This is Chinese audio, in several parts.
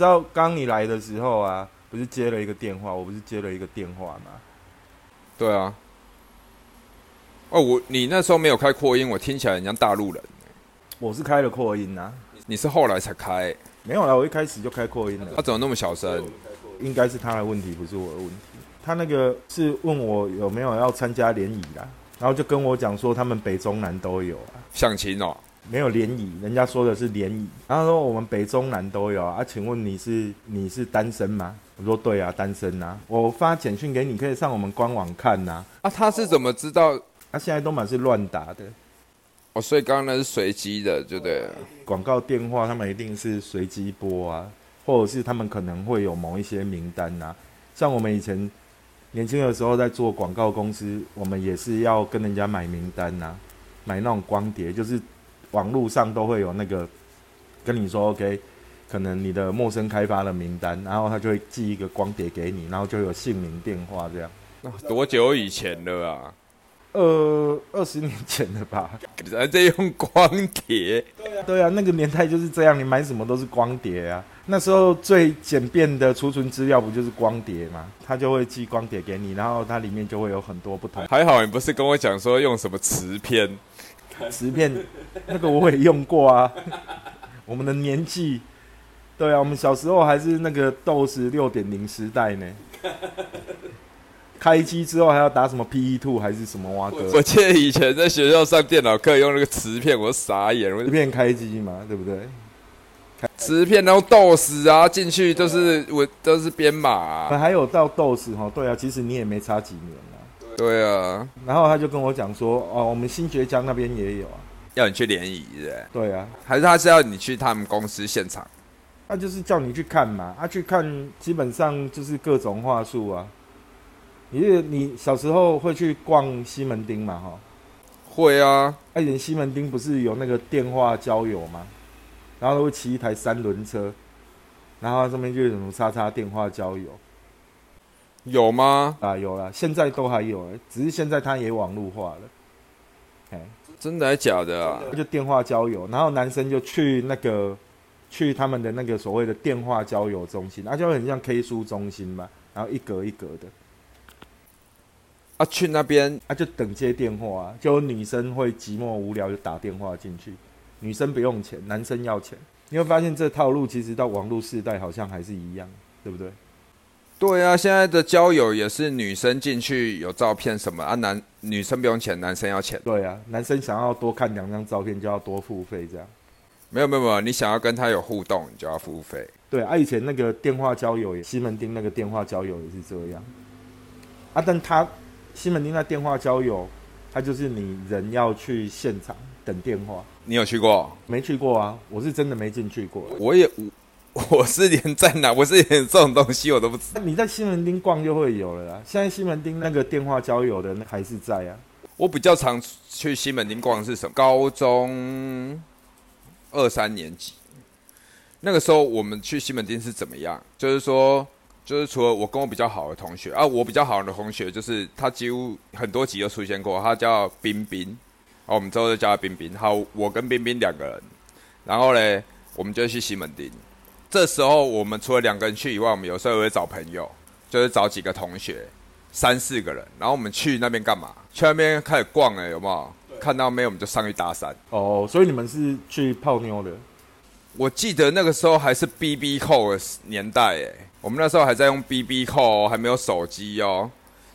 知道刚你来的时候啊，不是接了一个电话，我不是接了一个电话吗？对啊。哦，我你那时候没有开扩音，我听起来很像大陆人。我是开了扩音啊，你是后来才开？没有啦，我一开始就开扩音了。他怎么那么小声？应该是他的问题，不是我的问题。他那个是问我有没有要参加联谊啦，然后就跟我讲说他们北中南都有啊。相亲哦，没有联谊，人家说的是联谊，然后说我们北中南都有啊。请问你是你是单身吗？我说对啊，单身啊。我发简讯给你，可以上我们官网看呐。啊，他是怎么知道？他现在都满是乱打的。哦，所以刚刚那是随机的，对不对？广告电话他们一定是随机拨啊，或者是他们可能会有某一些名单呐。像我们以前年轻的时候在做广告公司，我们也是要跟人家买名单呐，买那种光碟，就是网络上都会有那个跟你说 OK，可能你的陌生开发的名单，然后他就会寄一个光碟给你，然后就有姓名、电话这样。多久以前了啊？呃，二十年前的吧，还在用光碟。对啊，对啊，那个年代就是这样，你买什么都是光碟啊。那时候最简便的储存资料不就是光碟吗？他就会寄光碟给你，然后它里面就会有很多不同。还好你不是跟我讲说用什么磁片？磁片，那个我也用过啊。我们的年纪，对啊，我们小时候还是那个豆石六点零时代呢。开机之后还要打什么 P E Two 还是什么蛙哥？我记得以前在学校上电脑课用那个磁片，我傻眼。磁片开机嘛，对不对？磁片然后斗死啊，进去就是我都是编码。还有到斗死哈，对啊，其实你也没差几年啊。对啊。然后他就跟我讲说，哦，我们新觉江那边也有啊，要你去联谊的。对啊，还是他是要你去他们公司现场？他就是叫你去看嘛，啊，去看基本上就是各种话术啊。你是你小时候会去逛西门町嘛？哈，会啊。以前西门町不是有那个电话交友吗？然后会骑一台三轮车，然后上面就有什么叉叉电话交友，有吗？啊，有了，现在都还有，只是现在它也网络化了。哎，真的还假的啊？就电话交友，然后男生就去那个去他们的那个所谓的电话交友中心，那就很像 K 书中心嘛，然后一格一格的。啊，去那边啊，就等接电话啊，就女生会寂寞无聊就打电话进去，女生不用钱，男生要钱。你会发现这套路其实到网络时代好像还是一样，对不对？对啊，现在的交友也是女生进去有照片什么啊，男女生不用钱，男生要钱。对啊，男生想要多看两张照片就要多付费这样。没有没有没有，你想要跟他有互动，你就要付费。对啊，以前那个电话交友也，西门町那个电话交友也是这样。啊，但他。西门町那电话交友，他就是你人要去现场等电话。你有去过？没去过啊，我是真的没进去过。我也我 我是连在哪，我是连这种东西我都不知道。你在西门町逛就会有了啦。现在西门町那个电话交友的那还是在啊。我比较常去西门町逛是什么？高中二三年级，那个时候我们去西门町是怎么样？就是说。就是除了我跟我比较好的同学啊，我比较好的同学就是他几乎很多集都出现过，他叫冰冰，哦，我们之后就叫他冰冰。好，我跟冰冰两个人，然后嘞，我们就去西门町。这时候我们除了两个人去以外，我们有时候也会找朋友，就是找几个同学，三四个人，然后我们去那边干嘛？去那边开始逛哎，有没有？看到没有？我们就上去搭讪。哦，所以你们是去泡妞的？我记得那个时候还是 B B 扣的年代哎。我们那时候还在用 BB 扣，还没有手机哦，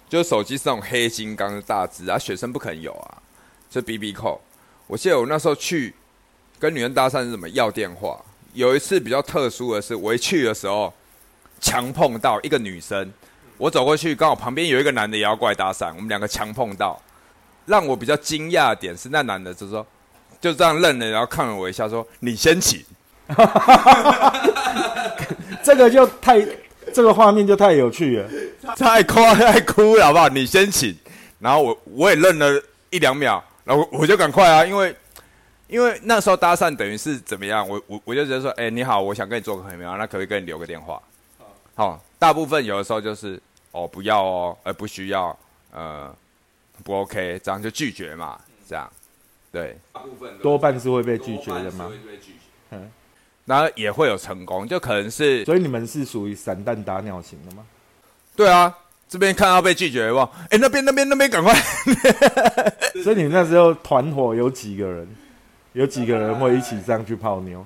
就是手机是那种黑金刚的大字啊，学生不肯有啊，就 BB 扣。我记得我那时候去跟女人搭讪是怎么要电话？有一次比较特殊的是，我一去的时候强碰到一个女生，我走过去刚好旁边有一个男的也要过来搭讪，我们两个强碰到，让我比较惊讶的点是那男的就说就这样愣了，然后看了我一下说：“你先请。”这个就太，这个画面就太有趣了，太夸太哭了，好不好？你先请，然后我我也愣了一两秒，然后我就赶快啊，因为因为那时候搭讪等于是怎么样？我我我就觉得说，哎，你好，我想跟你做个朋友，那可不可以跟你留个电话？好，大部分有的时候就是哦不要哦，而不需要，呃不 OK，这样就拒绝嘛，这样，对，大部分多半是会被拒绝的嘛，嗯。然后也会有成功，就可能是所以你们是属于散弹打鸟型的吗？对啊，这边看到被拒绝哇，哎那边那边那边赶快，所以你那时候团伙有几个人？有几个人会一起上去泡妞？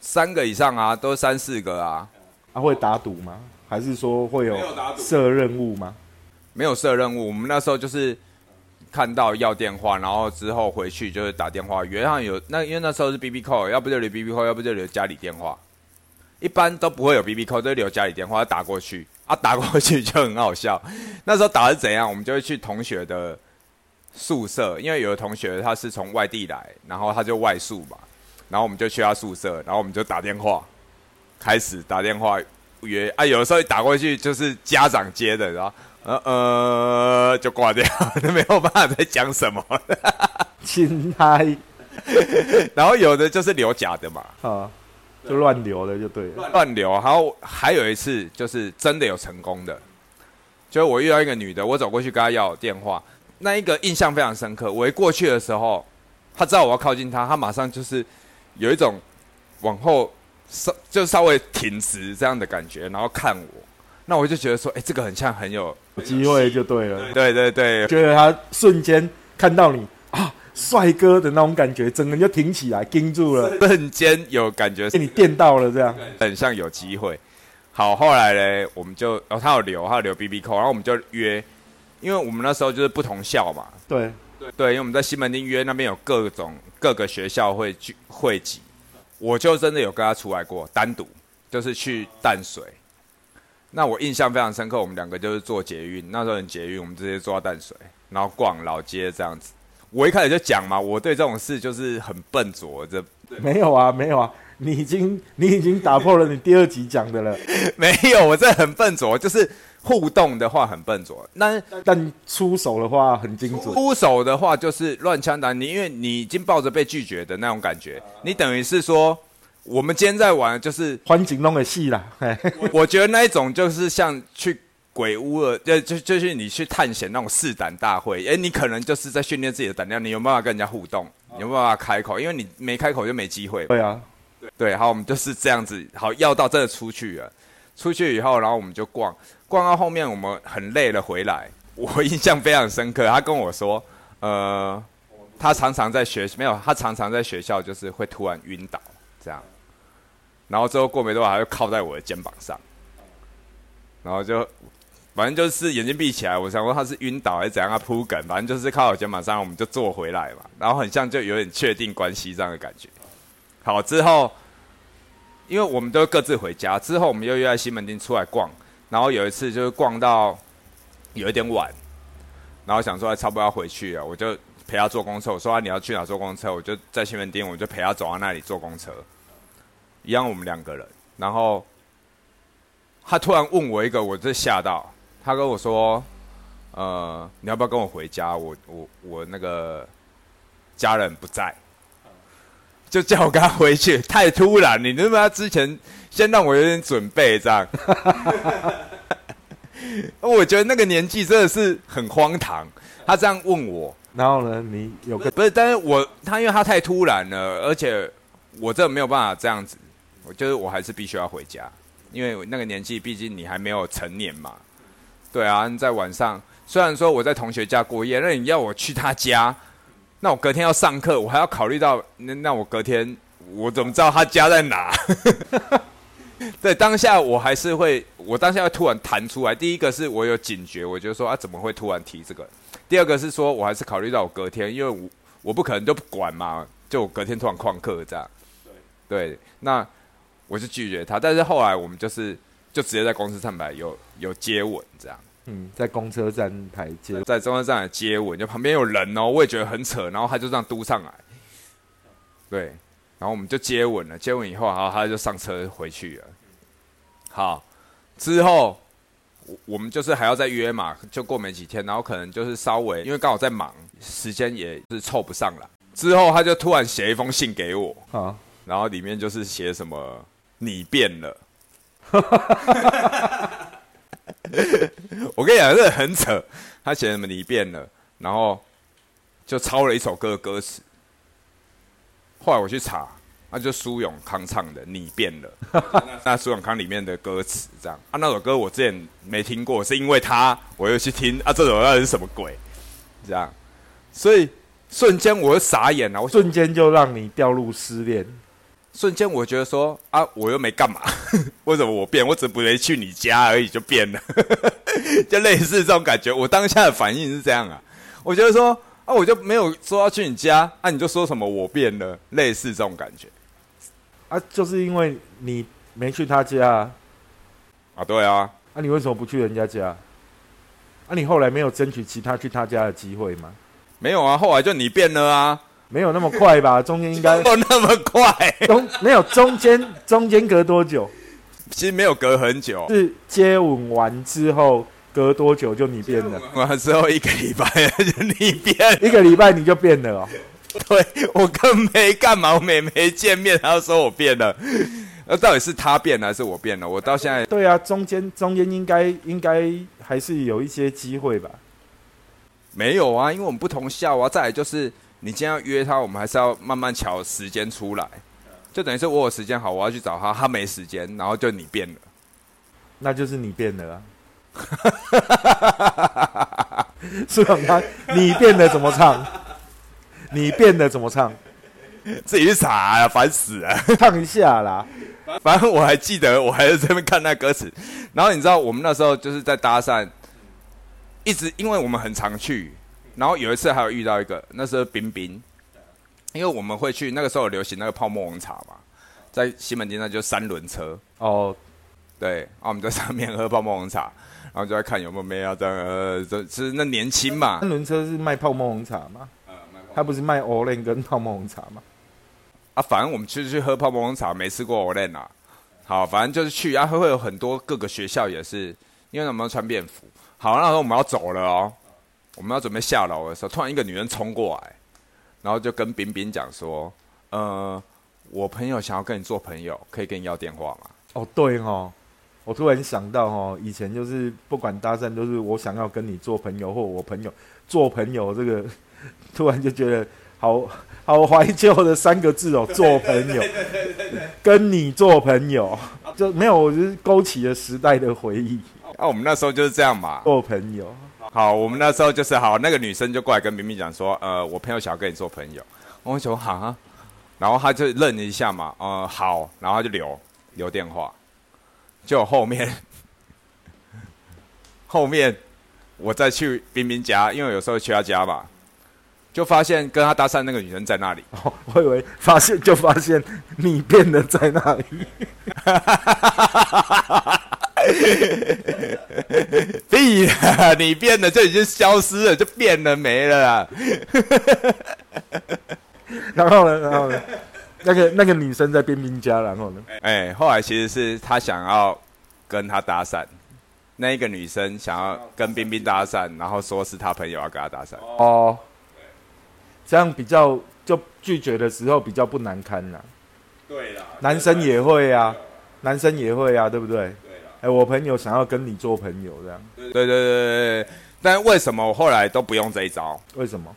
三个以上啊，都三四个啊，啊，会打赌吗？还是说会有没有打赌设任务吗？没有设任务，我们那时候就是看到要电话，然后之后回去就是打电话约。上有那因为那时候是 B B call，要不就留 B B call，要不就留家里电话。一般都不会有 B B call，都留家里电话打过去啊，打过去就很好笑。那时候打的是怎样？我们就会去同学的宿舍，因为有的同学他是从外地来，然后他就外宿嘛，然后我们就去他宿舍，然后我们就打电话，开始打电话约啊，有的时候一打过去就是家长接的，然后呃呃就挂掉，没有办法再讲什么。亲嗨然后有的就是留假的嘛，啊，就乱留的就对了。乱留。然后还有一次就是真的有成功的，就是我遇到一个女的，我走过去跟她要电话，那一个印象非常深刻。我一过去的时候，他知道我要靠近他，他马上就是有一种往后稍就稍微挺直这样的感觉，然后看我。那我就觉得说，哎、这个很像很有，有机会就对了。对对对，觉得他瞬间看到你啊，帅哥的那种感觉，整个人就挺起来，盯住了，瞬间有感觉被你电到了，这样。很像有机会。好，后来嘞，我们就哦，他有留，他有留 B B 扣，然后我们就约，因为我们那时候就是不同校嘛，对，对，因为我们在西门町约那边有各种各个学校会聚汇集，我就真的有跟他出来过，单独就是去淡水。那我印象非常深刻，我们两个就是坐捷运，那时候很捷运，我们直接坐到淡水，然后逛老街这样子。我一开始就讲嘛，我对这种事就是很笨拙，这没有啊，没有啊，你已经你已经打破了你第二集讲的了，没有，我这很笨拙，就是互动的话很笨拙。那但出手的话很精准。出手的话就是乱枪打你，因为你已经抱着被拒绝的那种感觉，你等于是说，我们今天在玩，就是欢景弄的戏啦，嘿，我觉得那一种就是像去鬼屋了，就就就是你去探险那种试胆大会，哎，你可能就是在训练自己的胆量，你有没有办法跟人家互动，你有没有办法开口，因为你没开口就没机会。对啊，对，好，我们就是这样子，好，要到真的出去了，出去以后，然后我们就逛，逛到后面我们很累了回来，我印象非常深刻，他跟我说，呃，他常常在学没有，他常常在学校就是会突然晕倒这样，然后之后过没多久他就靠在我的肩膀上，然后就反正就是眼睛闭起来，我想说他是晕倒还是怎样，他扑梗，反正就是靠我肩膀上，我们就坐回来嘛，然后很像就有点确定关系这样的感觉。好，之后因为我们都各自回家，之后我们又约在西门町出来逛，然后有一次就是逛到有一点晚，然后想说差不多要回去了，我就陪他坐公车。我说、啊、你要去哪坐公车？我就在西门町，我就陪他走到那里坐公车，一样我们两个人。然后他突然问我一个，我就吓到，他跟我说：“呃，你要不要跟我回家？我我我那个家人不在。”就叫我跟他回去，太突然，你能不能之前先让我有点准备这样？我觉得那个年纪真的是很荒唐。他这样问我，然后呢，你有个不是，但是我他因为他太突然了，而且我这没有办法这样子，我就是我还是必须要回家，因为那个年纪毕竟你还没有成年嘛。对啊，在晚上虽然说我在同学家过夜，那你要我去他家，那我隔天要上课，我还要考虑到那那我隔天我怎么知道他家在哪？对，当下我还是会，我当下会突然弹出来。第一个是我有警觉，我就说啊，怎么会突然提这个？第二个是说我还是考虑到我隔天，因为我我不可能就不管嘛，就我隔天突然旷课这样。对，那我就拒绝他。但是后来我们就是就直接在公司上台有有接吻这样。嗯，在公车站台接，在中车站台接吻，就旁边有人哦，我也觉得很扯，然后他就这样嘟上来，对，然后我们就接吻了，接吻以后，然后他就上车回去了。好，之后我我们就是还要再约嘛，就过没几天，然后可能就是稍微因为刚好在忙，时间也是凑不上了。之后他就突然写一封信给我，啊，然后里面就是写什么你变了。我跟你讲，这很扯。他写什么你变了，然后就抄了一首歌的歌词。后来我去查，那就苏永康唱的《你变了》，那苏永康里面的歌词这样啊，那首歌我之前没听过，是因为他我又去听啊，这首到底是什么鬼？这样，所以瞬间我就傻眼了，我瞬间就让你掉入失恋。瞬间我觉得说啊，我又没干嘛，为什么我变？我只不能去你家而已就变了，就类似这种感觉。我当下的反应是这样啊，我觉得说啊，我就没有说要去你家，啊，你就说什么我变了，类似这种感觉啊，就是因为你没去他家啊，对啊，啊，你为什么不去人家家？啊，你后来没有争取其他去他家的机会吗？没有啊，后来就你变了啊。没有那么快吧？中间应该有那么快？中没有中间中间隔多久？其实没有隔很久，是接吻完之后隔多久就你变了？完之后一个礼拜就你变，一个礼拜你就变了哦。对我更没干嘛，我们也没见面，他就说我变了。那到底是他变了还是我变了？我到现在对啊，中间中间应该应该还是有一些机会吧？没有啊，因为我们不同校啊。再来就是。你今天要约他，我们还是要慢慢瞧时间出来，就等于是我有时间好，我要去找他，他没时间，然后就你变了，那就是你变了啊！是吧？他你变了怎么唱？你变了怎么唱？自己去查呀，烦死了！唱一下啦，反正我还记得，我还在这边看那歌词。然后你知道，我们那时候就是在搭讪，一直因为我们很常去。然后有一次还有遇到一个，那时候冰冰，因为我们会去那个时候流行那个泡沫红茶嘛，在西门町那就三轮车哦，对，然后我们在上面喝泡沫红茶，然后就在看有没有妹啊这样，呃，这是那年轻嘛。三轮车是卖泡沫红茶吗？他不是卖 Olen 跟泡沫红茶吗？啊，反正我们去去喝泡沫红茶，没吃过 Olen 啊。好，反正就是去，啊，会会有很多各个学校也是，因为我们要穿便服。好，那时候我们要走了哦。我们要准备下楼的时候，突然一个女人冲过来，然后就跟冰冰讲说：“呃，我朋友想要跟你做朋友，可以跟你要电话吗？”哦，对哦，我突然想到哦，以前就是不管搭讪都是我想要跟你做朋友，或我朋友做朋友，这个 突然就觉得好好怀旧的三个字哦，做朋友，跟你做朋友，就没有，我就是勾起了时代的回忆。啊，我们那时候就是这样嘛，做朋友。好，我们那时候就是好，那个女生就过来跟明明讲说，呃，我朋友想要跟你做朋友。我说好啊，然后他就愣了一下嘛，呃，好，然后他就留留电话。就后面 后面我再去冰冰家，因为有时候去他家嘛，就发现跟他搭讪那个女生在那里。哦我以为发现就发现你变得在那里。屁啦！你变了就已经消失了，就变了没了。然后呢？然后呢？那个那个女生在冰冰家，然后呢？哎，后来其实是他想要跟他搭讪，那一个女生想要跟冰冰搭讪，然后说是他朋友要跟他搭讪。哦，这样比较就拒绝的时候比较不难堪呐。对啦，男生也会啊，男生也会啊，对不对？哎，我朋友想要跟你做朋友，这样。对对对对对。但为什么我后来都不用这一招？为什么？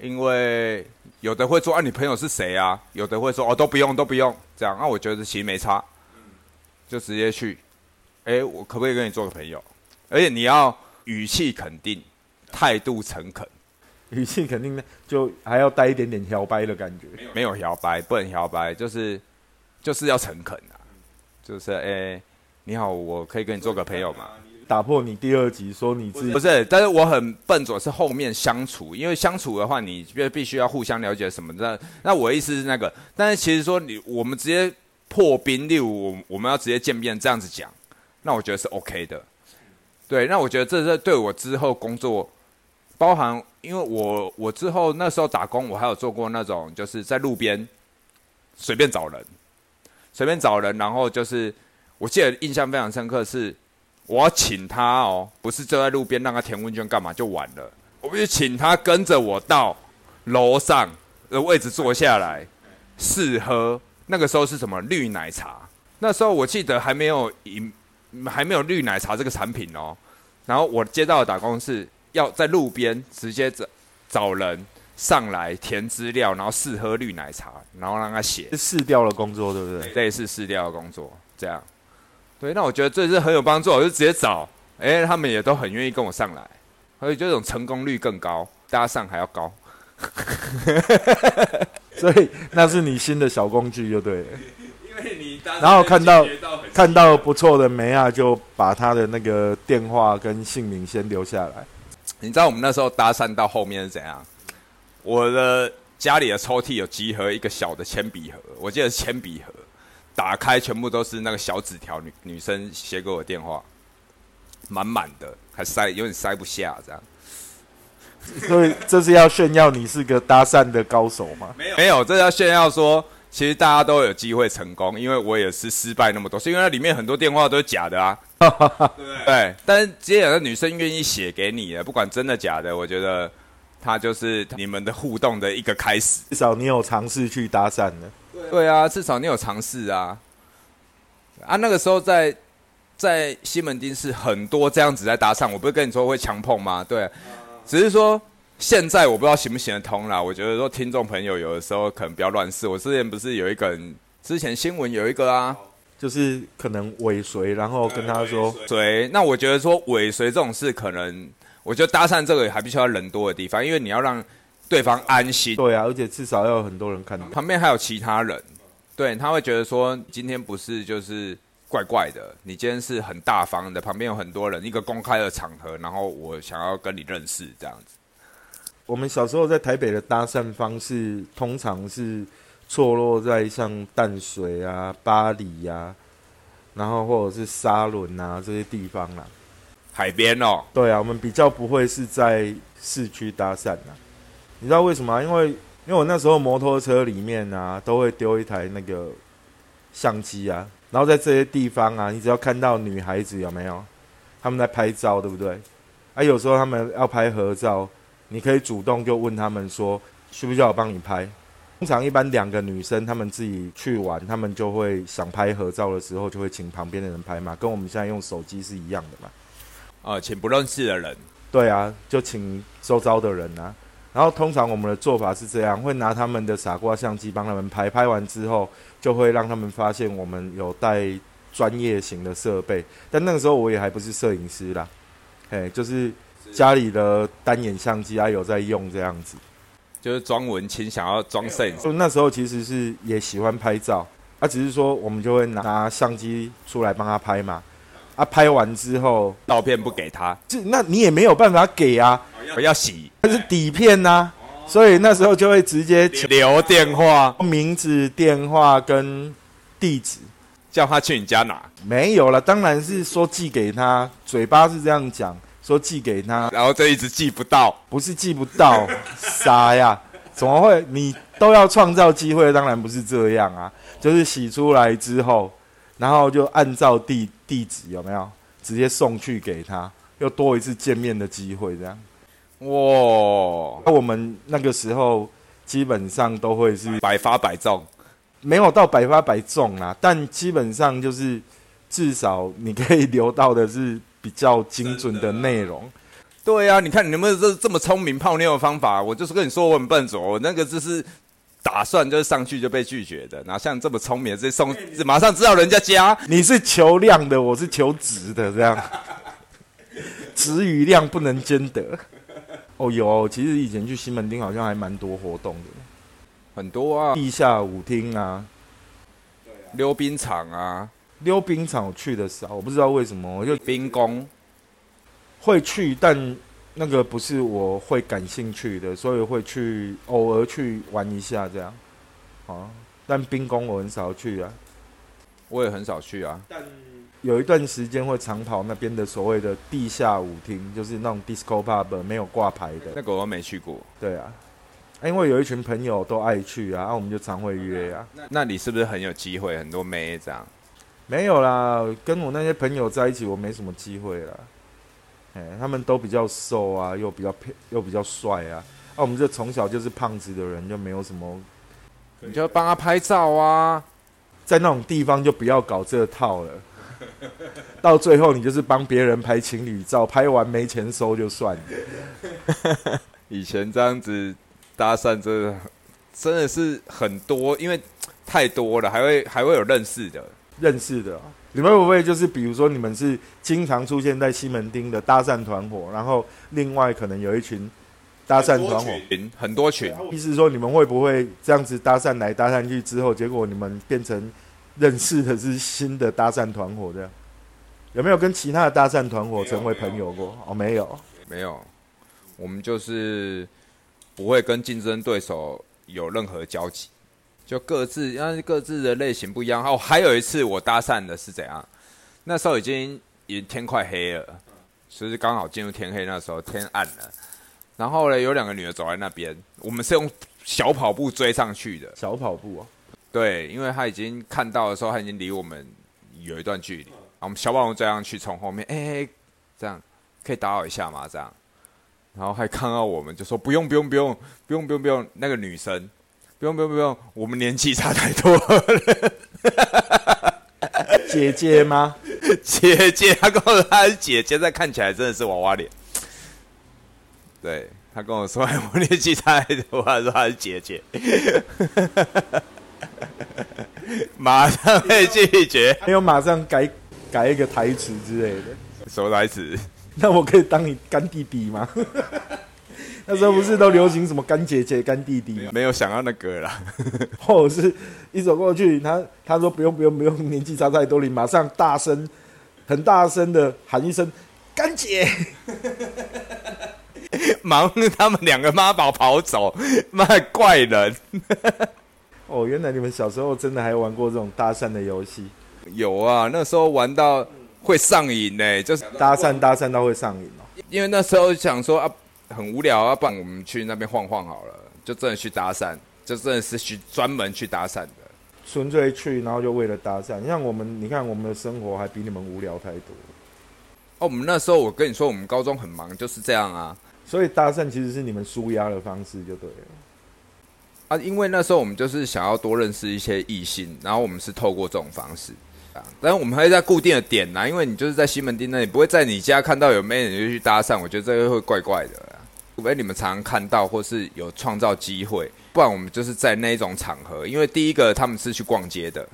因为有的会说啊，你朋友是谁啊？有的会说哦，都不用，都不用。这样，那我觉得其实没差，就直接去。哎，我可不可以跟你做个朋友？而且你要语气肯定，态度诚恳。语气肯定呢，就还要带一点点摇摆的感觉。没有摇摆，不能摇摆，就是就是要诚恳啊，就是哎。你好，我可以跟你做个朋友吗？打破你第二集说你自己不是，但是我很笨拙，是后面相处，因为相处的话，你必必须要互相了解什么的。那我的意思是那个，但是其实说你我们直接破冰，例如我我们要直接见面这样子讲，那我觉得是 OK 的。对，那我觉得这是对我之后工作，包含因为我我之后那时候打工，我还有做过那种就是在路边随便找人，随便找人，然后就是。我记得印象非常深刻，是我要请他哦，不是坐在路边让他填问卷干嘛就完了，我就请他跟着我到楼上的位置坐下来试喝。那个时候是什么绿奶茶？那时候我记得还没有饮，还没有绿奶茶这个产品哦。然后我接到的打工是要在路边直接找找人，上来填资料，然后试喝绿奶茶，然后让他写是试调的工作，对不对？类似试调的工作，这样。对，那我觉得这是很有帮助，我就直接找，哎，他们也都很愿意跟我上来，所以这种成功率更高，搭上还要高。所以那是你新的小工具，就对了。因为你然后看到看到不错的梅亚，就把他的那个电话跟姓名先留下来。你知道我们那时候搭讪到后面是怎样？我的家里的抽屉有集合一个小的铅笔盒，我记得是铅笔盒，打开全部都是那个小纸条，女女生写给我电话，满满的，还塞有点塞不下这样。所以这是要炫耀你是个搭讪的高手吗？没有，没有，这要炫耀说，其实大家都有机会成功，因为我也是失败那么多，是因为里面很多电话都是假的啊。对，但是既然女生愿意写给你的，不管真的假的，我觉得她就是你们的互动的一个开始。至少你有尝试去搭讪的。对啊，至少你有尝试啊。啊，那个时候在在西门町是很多这样子在搭讪，我不是跟你说会强碰吗？对。只是说，现在我不知道行不行得通啦。我觉得说，听众朋友有的时候可能不要乱试。我之前不是有一个人，之前新闻有一个啊，就是可能尾随，然后跟他说随。那我觉得说尾随这种事，可能我觉得搭讪这个还必须要人多的地方，因为你要让对方安心。对啊，而且至少要有很多人看到，旁边还有其他人，对他会觉得说，今天不是就是。怪怪的，你今天是很大方的，旁边有很多人，一个公开的场合，然后我想要跟你认识这样子。我们小时候在台北的搭讪方式，通常是错落在像淡水啊、巴黎呀，然后或者是沙伦啊这些地方啦。海边哦。对啊，我们比较不会是在市区搭讪呐。你知道为什么？因为因为我那时候摩托车里面啊，都会丢一台那个相机啊。然后在这些地方啊，你只要看到女孩子有没有，他们在拍照，对不对？啊，有时候他们要拍合照，你可以主动就问他们说，需不需要我帮你拍？通常一般两个女生她们自己去玩，她们就会想拍合照的时候，就会请旁边的人拍嘛，跟我们现在用手机是一样的嘛。啊，请不认识的人。对啊，就请周遭的人啊。然后通常我们的做法是这样，会拿他们的傻瓜相机帮他们拍，拍完之后就会让他们发现我们有带专业型的设备。但那个时候我也还不是摄影师啦，哎，就是家里的单眼相机啊有在用这样子，就是装文青想要装摄影。就那时候其实是也喜欢拍照，啊，只是说我们就会拿相机出来帮他拍嘛，啊，拍完之后照片不给他，这那你也没有办法给啊。不要洗，它是底片呐，所以那时候就会直接留电话、名字、电话跟地址，叫他去你家拿。没有了，当然是说寄给他，嘴巴是这样讲，说寄给他，然后这一直寄不到，不是寄不到，傻呀，怎么会？你都要创造机会，当然不是这样啊，就是洗出来之后，然后就按照地地址有没有，直接送去给他，又多一次见面的机会，这样。哇！那我们那个时候基本上都会是百发百中，没有到百发百中啦，但基本上就是至少你可以留到的是比较精准的内容。对啊，你看你能不能这这么聪明泡妞的方法？我就是跟你说我很笨拙，我那个就是打算就是上去就被拒绝的。哪像这么聪明，直接送马上知道人家家。你是求量的，我是求值的，这样值与量不能兼得。哦，有，其实以前去西门町好像还蛮多活动的，很多啊，地下舞厅啊，溜冰场啊，溜冰场我去的少，我不知道为什么，我就冰宫。会去，但那个不是我会感兴趣的，所以会去偶尔去玩一下这样，啊，但冰宫我很少去啊，我也很少去啊，但。有一段时间会长跑那边的所谓的地下舞厅，就是那种 disco pub 没有挂牌的。那个我没去过。对啊，因为有一群朋友都爱去啊，那我们就常会约啊。那你是不是很有机会？很多妹这样？没有啦，跟我那些朋友在一起，我没什么机会啦。哎，他们都比较瘦啊，又比较漂，又比较帅啊。那我们这从小就是胖子的人，就没有什么。你就帮他拍照啊，在那种地方就不要搞这套了。到最后，你就是帮别人拍情侣照，拍完没钱收就算了。以前这样子搭讪真的真的是很多，因为太多了，还会还会有认识的。认识的啊、你们会不会就是比如说你们是经常出现在西门町的搭讪团伙，然后另外可能有一群搭讪团伙，群很多群，意思说你们会不会这样子搭讪来搭讪去之后，结果你们变成认识的是新的搭讪团伙这样？有没有跟其他的搭讪团伙成为朋友过？哦，没有。没有，我们就是不会跟竞争对手有任何交集，就各自因为各自的类型不一样。哦，还有一次我搭讪的是怎样？那时候已经已经天快黑了，其实刚好进入天黑那时候天暗了。然后呢，有两个女的走在那边，我们是用小跑步追上去的。小跑步啊，对，因为他已经看到的时候，他已经离我们有一段距离。然后我们小霸王追上去，从后面，哎、这样可以打扰一下吗？这样，然后还看到我们，就说不用不用不用不用不用不用，那个女生不用不用不用，我们年纪差太多了。姐姐吗？姐姐，她跟我说她是姐姐，但看起来真的是娃娃脸。对她跟我说哎我年纪差太多，她说她是姐姐，马上被拒绝。没有马上改改一个台词之类的。什么台词？那我可以当你干弟弟吗？那时候不是都流行什么干姐姐、干弟弟吗？没有想要那个啦。或者是一走过去，他他说不用不用不用，年纪差太多，你马上大声、很大声的喊一声“干姐忙他们两个妈宝跑走，妈的怪人。”。哦，原来你们小时候真的还玩过这种搭讪的游戏，有啊，那时候玩到会上瘾呢、就是搭讪搭讪到会上瘾哦。因为那时候想说啊，很无聊啊，不然我们去那边晃晃好了，就真的去搭讪，就真的是去专门去搭讪的。纯粹去，然后就为了搭讪。像我们，你看我们的生活还比你们无聊太多。哦，我们那时候我跟你说，我们高中很忙，就是这样啊所以搭讪其实是你们舒压的方式，就对了。啊，因为那时候我们就是想要多认识一些异性，然后我们是透过这种方式。啊，但是我们会在固定的点呐、因为你就是在西门町那里，不会在你家看到有妹你就去搭讪，我觉得这个会怪怪的。除非你们常常看到，或是有创造机会，不然我们就是在那一种场合。因为第一个他们是去逛街的，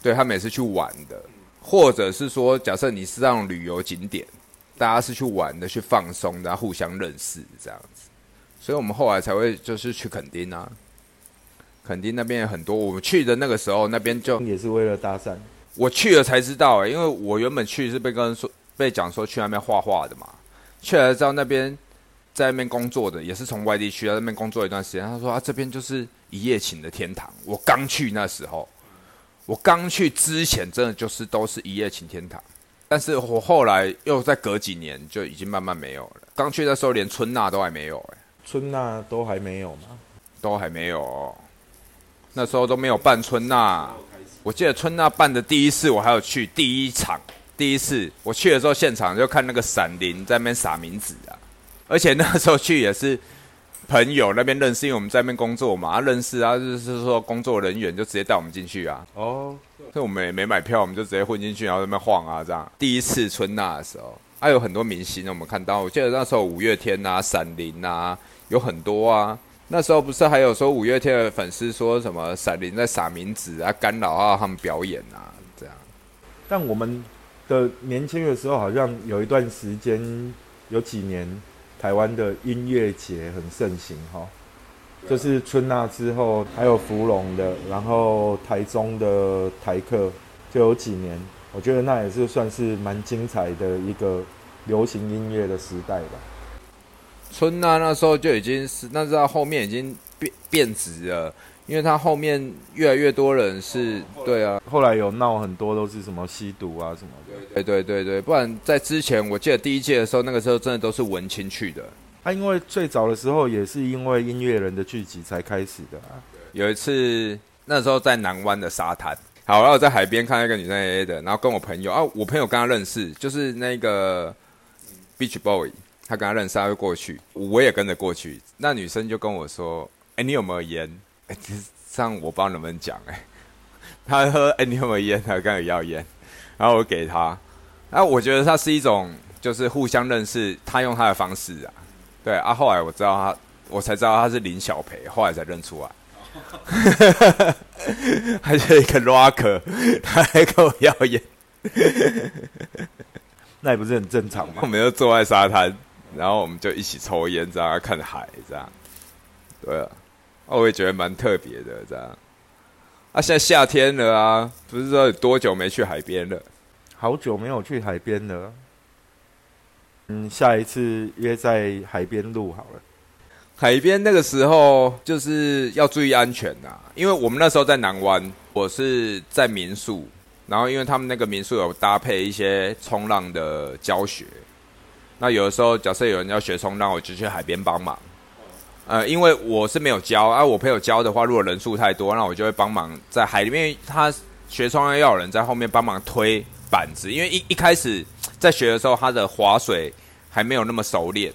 对他们也是去玩的，或者是说，假设你是那种旅游景点，大家是去玩的、去放松的、互相认识这样子。所以我们后来才会就是去垦丁啊，垦丁那边有很多，我们去的那个时候那边就也是为了搭讪。我去了才知道哎、因为我原本去是被跟人说被讲说去那边画画的嘛，去了才知道那边在那边工作的也是从外地去，在那边工作一段时间。他说啊，这边就是一夜情的天堂。我刚去那时候，我刚去之前真的就是都是一夜情天堂，但是我后来又再隔几年就已经慢慢没有了。刚去的时候连春娜都还没有哎、春娜都还没有吗？都还没有哦、那时候都没有办春娜。我记得春娜办的第一次，我还有去第一场，第一次我去的时候，现场就看那个闪灵在那边撒名字啊，而且那时候去也是朋友那边认识，因为我们在那边工作嘛，啊认识啊，就是说工作人员就直接带我们进去啊，哦，所以我们也没买票，我们就直接混进去，然后在那边晃啊，这样。第一次春娜的时候，还、有很多明星我们看到，我记得那时候五月天啊、闪灵啊，有很多啊。那时候不是还有说五月天的粉丝说什么闪灵在撒名字啊，干扰啊他们表演啊，这样。但我们的年轻的时候，好像有一段时间，有几年台湾的音乐节很盛行哈，就是春娜之后，还有芙蓉的，然后台中的台客，就有几年，我觉得那也是算是蛮精彩的一个流行音乐的时代吧。春娜那时候就已经是，那是到后面已经变变质了，因为他后面越来越多人是，对啊，后来有闹很多都是什么吸毒啊什么的。对对对对，不然在之前我记得第一届的时候，那个时候真的都是文青去的。啊，因为最早的时候也是因为音乐人的聚集才开始的啊。有一次，那时候在南湾的沙滩，好，然后我在海边看到一个女生 A A 的，然后跟我朋友啊，我朋友跟她认识，就是那个 Beach Boy，他跟他认识，他会过去，我也跟着过去。那女生就跟我说：“哎、你有没有烟？”哎、这这样我不知道能不能讲哎。他说：“哎、你有没有烟？”他刚有要烟，然后我给他。然后我觉得他是一种就是互相认识，他用他的方式啊，对啊。后来我知道他我才知道他是林小培，后来才认出来。还是一个 rocker，他还跟我要烟，那也不是很正常吗我？们就坐在沙滩，然后我们就一起抽烟，这样看海，这样。对啊，我也觉得蛮特别的，这样。啊，现在夏天了啊，不是说有多久没去海边了？好久没有去海边了。嗯，下一次约在海边录好了。海边那个时候就是要注意安全呐、因为我们那时候在南湾，我是在民宿，然后因为他们那个民宿有搭配一些冲浪的教学，那有的时候假设有人要学冲浪，我就去海边帮忙。呃，因为我是没有教啊，我朋友教的话，如果人数太多，那我就会帮忙在海里面。他学冲浪要有人在后面帮忙推板子，因为一一开始在学的时候，他的划水还没有那么熟练，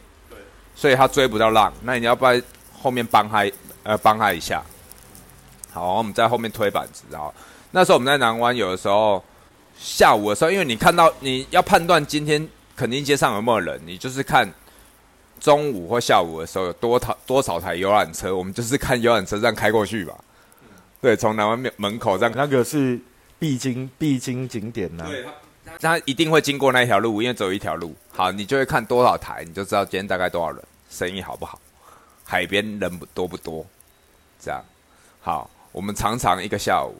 所以他追不到浪。那你要不要后面帮他呃帮他一下？好，我们在后面推板子。然后那时候我们在南湾，有的时候下午的时候，因为你看到你要判断今天垦丁街上有没有人，你就是看中午或下午的时候有多台多少台游览车，我们就是看游览车这样开过去吧。对，从南湾面门口这样那个是必经必经景点呐、他一定会经过那一条路，因为只有一条路。好，你就会看多少台，你就知道今天大概多少人，生意好不好，海边人不多不多，这样。好，我们常常一个下午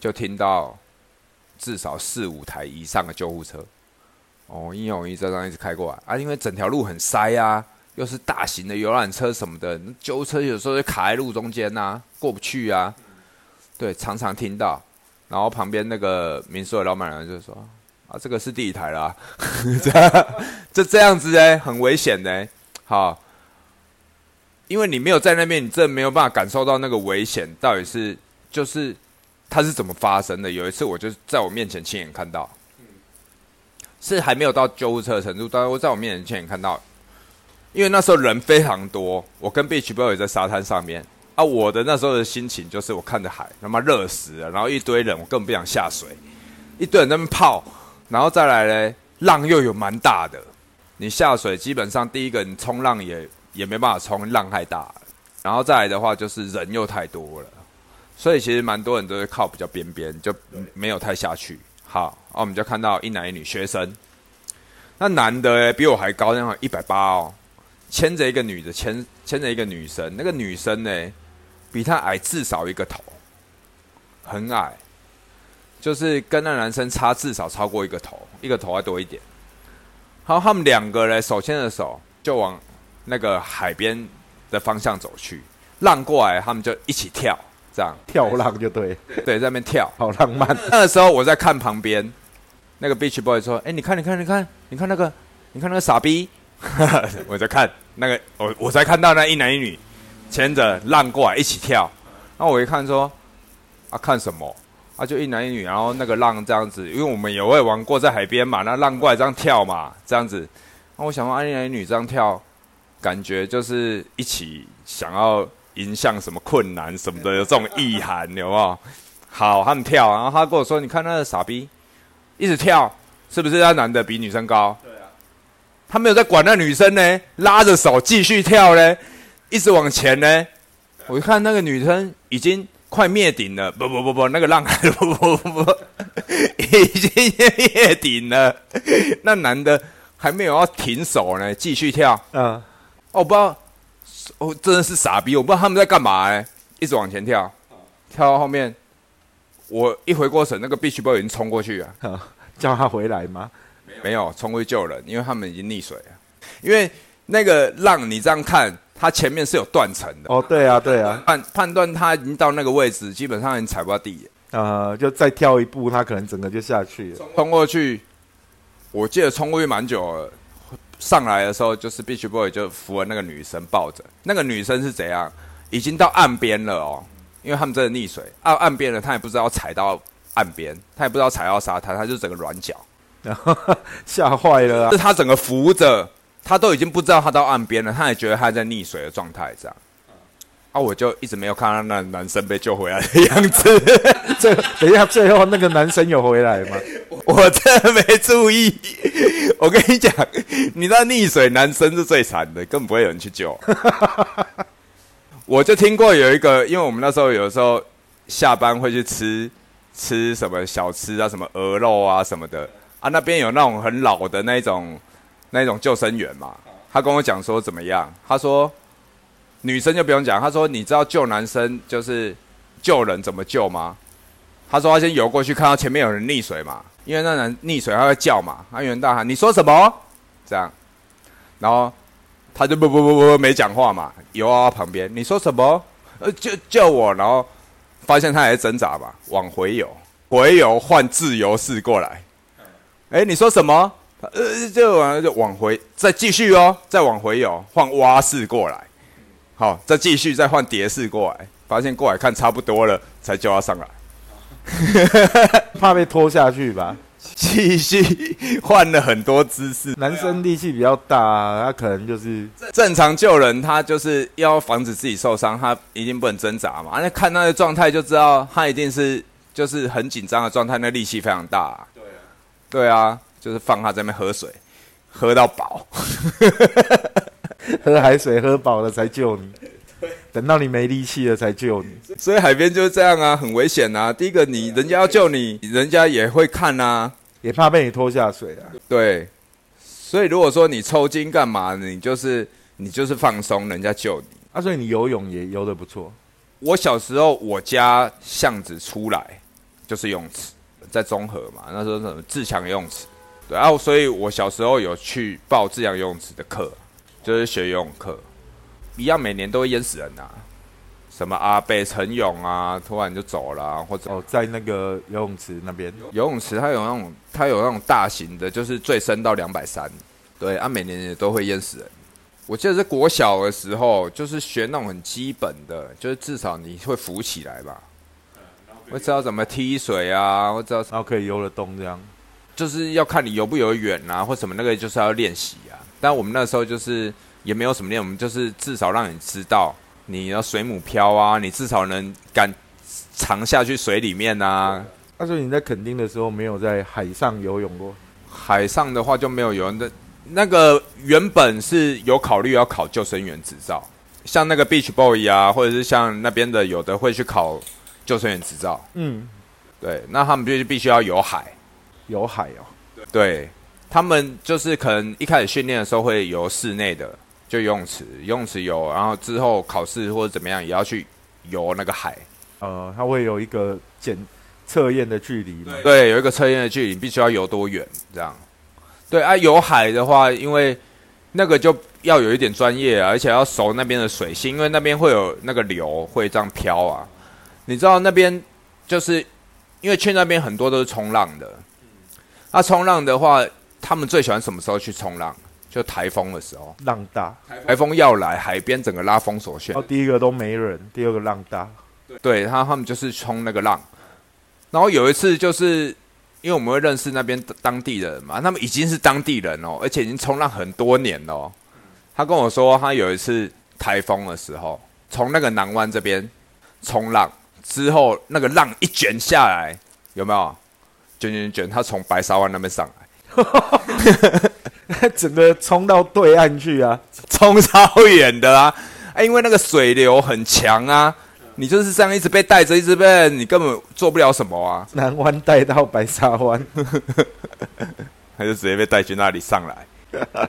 就听到至少四五台以上的救护车，哦，一勇一这样一直开过来啊，因为整条路很塞啊，又是大型的游览车什么的，那救护车有时候就卡在路中间呐、过不去啊。对，常常听到。然后旁边那个民宿的老板娘就说：“啊，这个是第一台啦，这这这样子哎，很危险的。好，因为你没有在那边，你真的没有办法感受到那个危险到底是就是它是怎么发生的。有一次我就在我面前亲眼看到，是还没有到救护车的程度，但是我在我面前看到，因为那时候人非常多，我跟 Beach Boy 也在沙滩上面。啊，我的那时候的心情就是我看着海，他妈热死了，然后一堆人，我根本不想下水，一堆人在那边泡，然后再来嘞，浪又有蛮大的，你下水基本上第一个你冲浪也也没办法冲，浪太大，然后再来的话就是人又太多了，所以其实蛮多人都是靠比较边边，就没有太下去。好，然后我们就看到一男一女学生，那男的诶比我还高，那样一百八哦，牵着一个女的，牵牵着一个女生，那个女生呢？比他矮至少一个头，很矮，就是跟那男生差至少超过一个头，一个头还多一点。然后他们两个人手牵着手就往那个海边的方向走去，浪过来他们就一起跳，这样跳浪就对，对，在那边跳。好浪漫。那个时候我在看旁边，那个 Beach Boy 说：“哎、你看，你看，你看，你看那个，你看那个傻逼。”我在看那个，我我才看到那一男一女牵着浪过来一起跳。然后我一看说：“啊，看什么？啊，就一男一女，然后那个浪这样子，因为我们也会玩过在海边嘛，那浪过来这样跳嘛，这样子。那我想说，啊，一男一女这样跳，感觉就是一起想要迎向什么困难什么的，有这种意涵，有没有？好，他们跳，然后他跟我说：“你看那个傻逼，一直跳，是不是那男的比女生高？”对啊。他没有在管那女生呢，拉着手继续跳呢，一直往前呢。我一看那个女生已经快灭顶了，不不不不，那个浪还 不不不不，已经灭顶了。那男的还没有要停手呢，继续跳。嗯，哦，我不知道，哦，真的是傻逼，我不知道他们在干嘛哎，一直往前跳，跳到后面，我一回过神，那个 Beach Boy 已经冲过去了，好 叫他回来吗？没有冲过去救人，因为他们已经溺水了。因为那个浪，你这样看，它前面是有断层的，哦，对啊，对啊，判判断它已经到那个位置，基本上已经踩不到地了。呃，就再跳一步，他可能整个就下去了。冲过去，我记得冲过去蛮久了。上来的时候，就是 Beach Boy 就扶了那个女生抱着，那个女生是怎样？已经到岸边了哦，因为他们真的溺水，岸岸边了，他也不知道踩到岸边，他也不知道踩到沙滩，他就整个软脚，然 后吓坏了啊是！他整个扶着，他都已经不知道他到岸边了，他也觉得他在溺水的状态这样。啊，我就一直没有看到那男生被救回来的样子。这等一下，最后那个男生有回来吗？我真的没注意。我跟你讲，你知道溺水男生是最惨的，根本不会有人去救。我就听过有一个，因为我们那时候有时候下班会去吃吃什么小吃啊，什么鹅肉啊什么的啊，那边有那种很老的那种那种救生员嘛。他跟我讲说怎么样？他说女生就不用讲，他说你知道救男生就是救人怎么救吗？他说他先游过去，看到前面有人溺水嘛，因为那人溺水他会叫嘛，他有人大喊你说什么？这样，然后他就不不不不不没讲话嘛，游啊旁边，你说什么？呃，救救我！然后发现他还在挣扎吧，往回游，回游换自由式过来。哎，你说什么？呃，就完就往回，再继续哦，再往回游，换蛙式过来。好，再继续再换蝶式过来，发现过来看差不多了，才叫他上来。怕被拖下去吧？继续换了很多姿势。男生力气比较大，他可能就是正常救人，他就是要防止自己受伤，他一定不能挣扎嘛。那看他的状态就知道，他一定是就是很紧张的状态，那力气非常大。对啊，对啊，就是放他在那边喝水，喝到饱，喝海水喝饱了才救你。等到你没力气了才救你，所以海边就是这样啊，很危险啊。第一个，你人家要救你，人家也会看啊，也怕被你拖下水啊。对，所以如果说你抽筋干嘛，你就是你就是放松，人家救你。啊，所以你游泳也游的不错。我小时候我家巷子出来就是泳池，在中和嘛，那时候什么自强游泳池，对啊，所以我小时候有去报自强游泳池的课，就是学游泳课。一样每年都会淹死人呐，什么阿北陈勇啊，突然就走了，或者哦，在那个游泳池那边，游泳池它有那种，它有那种大型的，就是最深到两百三，对，啊，每年也都会淹死人。我记得是国小的时候，就是学那种很基本的，就是至少你会浮起来吧，会知道怎么踢水啊，会知道然后可以游得动这样，就是要看你游不游远啊，或什么那个就是要练习啊。但我们那时候就是。也没有什么练，我们就是至少让你知道，你要水母漂啊，你至少能敢藏下去水里面啊。他说你在垦丁的时候没有在海上游泳过，海上的话就没有游。的那个原本是有考虑要考救生员执照，像那个 Beach Boy 啊，或者是像那边的有的会去考救生员执照。嗯，对，那他们就必须要游海，游海哦。对，他们就是可能一开始训练的时候会游室内的。就游泳池，游泳池游，然后之后考试或者怎么样，也要去游那个海。呃，它会有一个检测验的距离嘛？对，有一个测验的距离，必须要游多远这样。对啊，游海的话，因为那个就要有一点专业啊，而且要熟那边的水性，因为那边会有那个流会这样飘啊。你知道那边就是因为去那边很多都是冲浪的，那冲浪的话，他们最喜欢什么时候去冲浪？就台风的时候，浪大，台风要来，海边整个拉封锁线。第一个都没人，第二个浪大，对，他他们就是冲那个浪。然后有一次，就是因为我们会认识那边当地人嘛，他们已经是当地人哦，而且已经冲浪很多年了。他跟我说，他有一次台风的时候，从那个南湾这边冲浪之后，那个浪一卷下来，有没有？卷卷卷，他从白沙湾那边上来。整个冲到对岸去啊，冲超远的啊！哎，因为那个水流很强啊，你就是这样一直被带着，一直被你根本做不了什么啊。南湾带到白沙湾，他就直接被带去那里上来。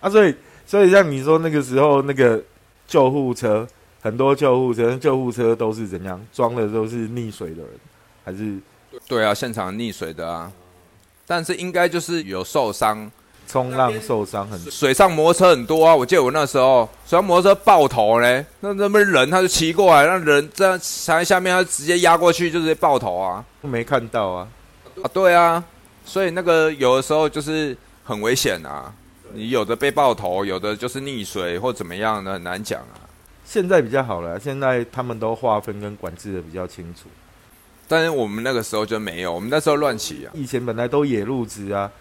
啊，所以所以像你说那个时候那个救护车，很多救护车，救护车都是怎样装的？都是溺水的人，还是？对啊，现场溺水的啊。但是应该就是有受伤，冲浪受伤很，水上摩托车很多啊！我记得我那时候水上摩托车爆头嘞，那那边人他就骑过来，那人这样踩在下面，他直接压过去就直接爆头啊！没看到啊，啊对啊，所以那个有的时候就是很危险啊！你有的被爆头，有的就是溺水或怎么样的，很难讲啊。现在比较好了，现在他们都划分跟管制的比较清楚。但是我们那个时候就没有，我们那时候乱起啊。以前本来都野路子啊，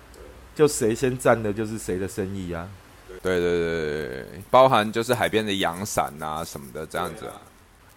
就谁先占的就是谁的生意啊。对对对对包含就是海边的阳伞啊什么的这样子啊。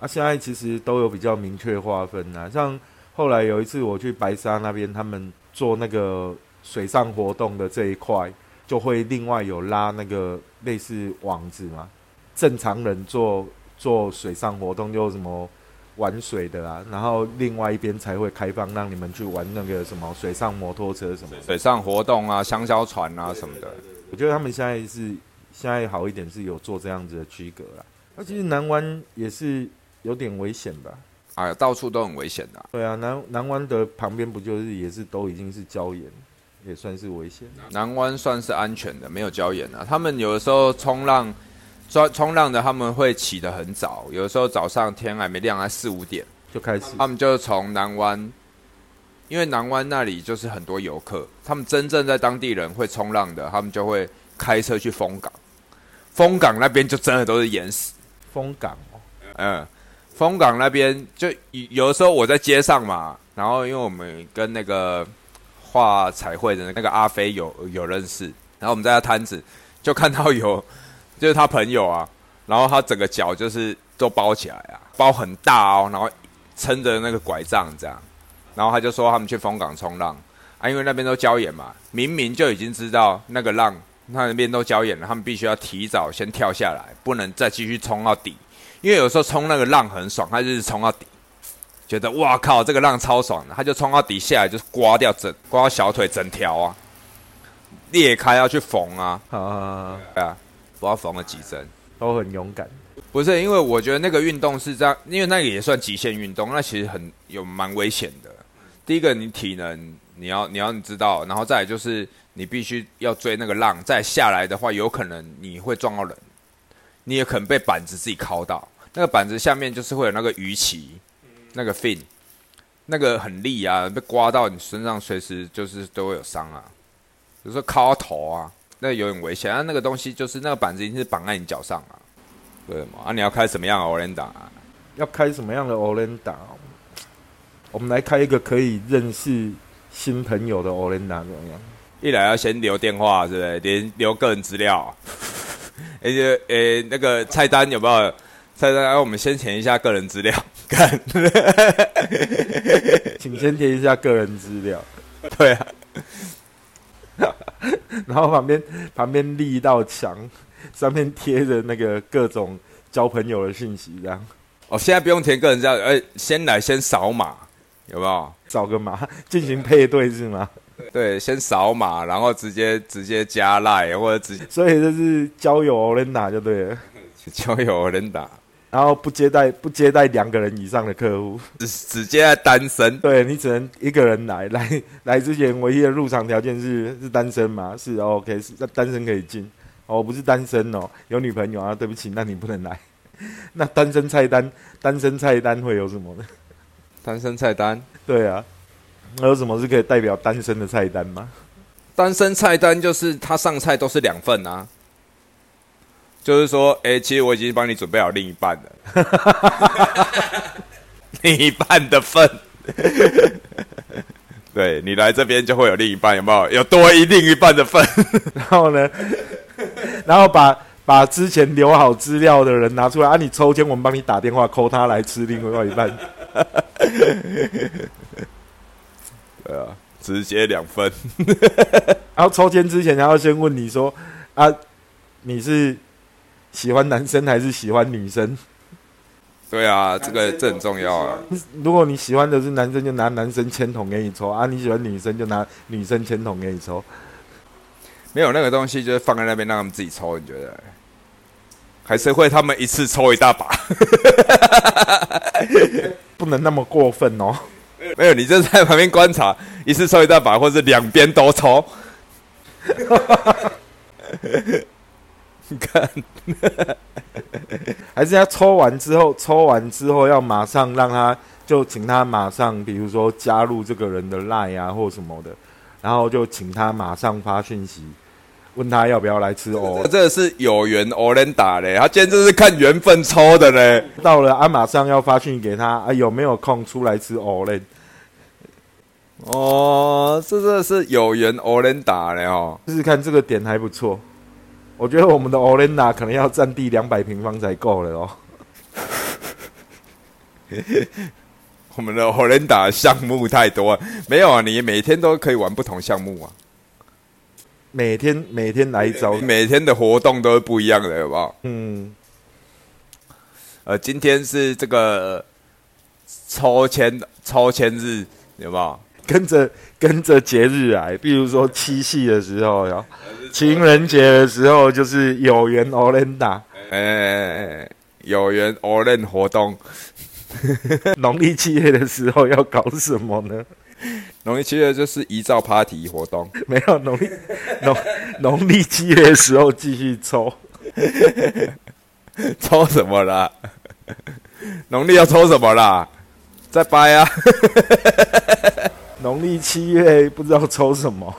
啊，现在其实都有比较明确划分啊，像后来有一次我去白沙那边，他们做那个水上活动的这一块，就会另外有拉那个类似网子嘛。正常人做做水上活动就什么玩水的啦，然后另外一边才会开放让你们去玩那个什么水上摩托车什么。水上活动啊，香蕉船啊什么的。我觉得他们现在是现在好一点，是有做这样子的区隔啦。那其实南湾也是有点危险吧？哎呀，到处都很危险的。对啊，南南湾的旁边不就是也是都已经是礁岩，也算是危险。南湾算是安全的，没有礁岩啊。他们有的时候冲浪。冲冲浪的他们会起得很早，有的时候早上天还没亮，还四五点就开始。他们就从南湾，因为南湾那里就是很多游客，他们真正在当地人会冲浪的，他们就会开车去丰港。丰港那边就真的都是岩石。丰港哦，嗯，丰港那边就有的时候我在街上嘛，然后因为我们跟那个画彩绘的那个阿飞有有认识，然后我们在他摊子就看到有。就是他朋友啊，然后他整个脚就是都包起来啊，包很大哦，然后撑着那个拐杖这样，然后他就说他们去风港冲浪。啊，因为那边都礁岩嘛，明明就已经知道那个浪那边都礁岩了，他们必须要提早先跳下来，不能再继续冲到底，因为有时候冲那个浪很爽，他就是冲到底，觉得哇靠这个浪超爽的，他就冲到底下来就是刮掉整刮到小腿整条啊，裂开要去缝啊，啊，对啊。不知道缝了几针，都很勇敢。不是因为我觉得那个运动是这样，因为那个也算极限运动，那其实很有蛮危险的。第一个，你体能你要你要你知道，然后再来就是你必须要追那个浪，再下来的话，有可能你会撞到人，你也可能被板子自己敲到。那个板子下面就是会有那个鱼鳍，那个 fin，那个很利啊，被刮到你身上，随时就是都会有伤啊，比如说敲头啊。那有点危险啊！那个东西就是那个板子，已经是绑在你脚上啊，对吗？啊，你要开什么样的 o l e n d a 要开什么样的 o l e n d a 我们来开一个可以认识新朋友的 o l e n d a 怎么样？一来要先留电话，对不对？连留个人资料。而且，诶，那个菜单有没有？菜单，我们先填一下个人资料。看，请先填一下个人资料。对啊。然后旁边旁边立一道墙，上面贴着那个各种交朋友的信息，这样。哦，现在不用填个人资料，哎，先来先扫码，有没有？扫个码进行配对是吗？对，先扫码，然后直接直接加赖或者直接，所以这是交友人打就对了，交友人打。然后不接待不接待两个人以上的客户，只只接待单身。对你只能一个人来 来来之前唯一的入场条件是是单身嘛？是 OK 是那单身可以进哦，不是单身哦，有女朋友啊？对不起，那你不能来。那单身菜单单身菜单会有什么呢？单身菜单对啊，那有什么是可以代表单身的菜单吗？单身菜单就是他上菜都是两份啊。就是说，哎，其实我已经帮你准备好另一半了，另一半的份。对你来这边就会有另一半，有没有？有多一另一半的份。然后呢，然后把把之前留好资料的人拿出来，啊，你抽签，我们帮你打电话扣他来吃另外一半。对啊，直接两份。然后抽签之前，然后先问你说，啊，你是？喜欢男生还是喜欢女生？对啊，这个这很重要啊。如果你喜欢的是男生，就拿男生签筒给你抽啊；你喜欢女生，就拿女生签筒给你抽。没有那个东西，就是放在那边让他们自己抽。你觉得？还是会他们一次抽一大把？不能那么过分哦。没有，你就在旁边观察，一次抽一大把，或者两边都抽。你 看，还是要抽完之后，抽完之后要马上让他，就请他马上，比如说加入这个人的 line 啊，或什么的，然后就请他马上发讯息，问他要不要来吃哦。这是有缘欧人打嘞，他今天这是看缘分抽的嘞。到了啊，马上要发讯给他啊，有没有空出来吃欧人？哦，这这是有缘欧人打嘞哦，试试看这个点还不错。我觉得我们的 o l e n a 可能要占地两百平方才够了哦。我们的 h o l a n d a 项目太多，没有啊，你每天都可以玩不同项目啊，每天每天来一招，每天的活动都是不一样的，好不好？嗯，呃，今天是这个抽签抽签日，有没有？跟着跟着节日来，比如说七夕的时候有，情人节的时候就是有缘 o l e n d a 哎，有缘 o l e n 活动。农历七月的时候要搞什么呢？农历七月就是遗照 party 活动，没有农历农农历七月的时候继续抽，抽什么啦？农历要抽什么啦？再掰啊！农历七月不知道抽什么，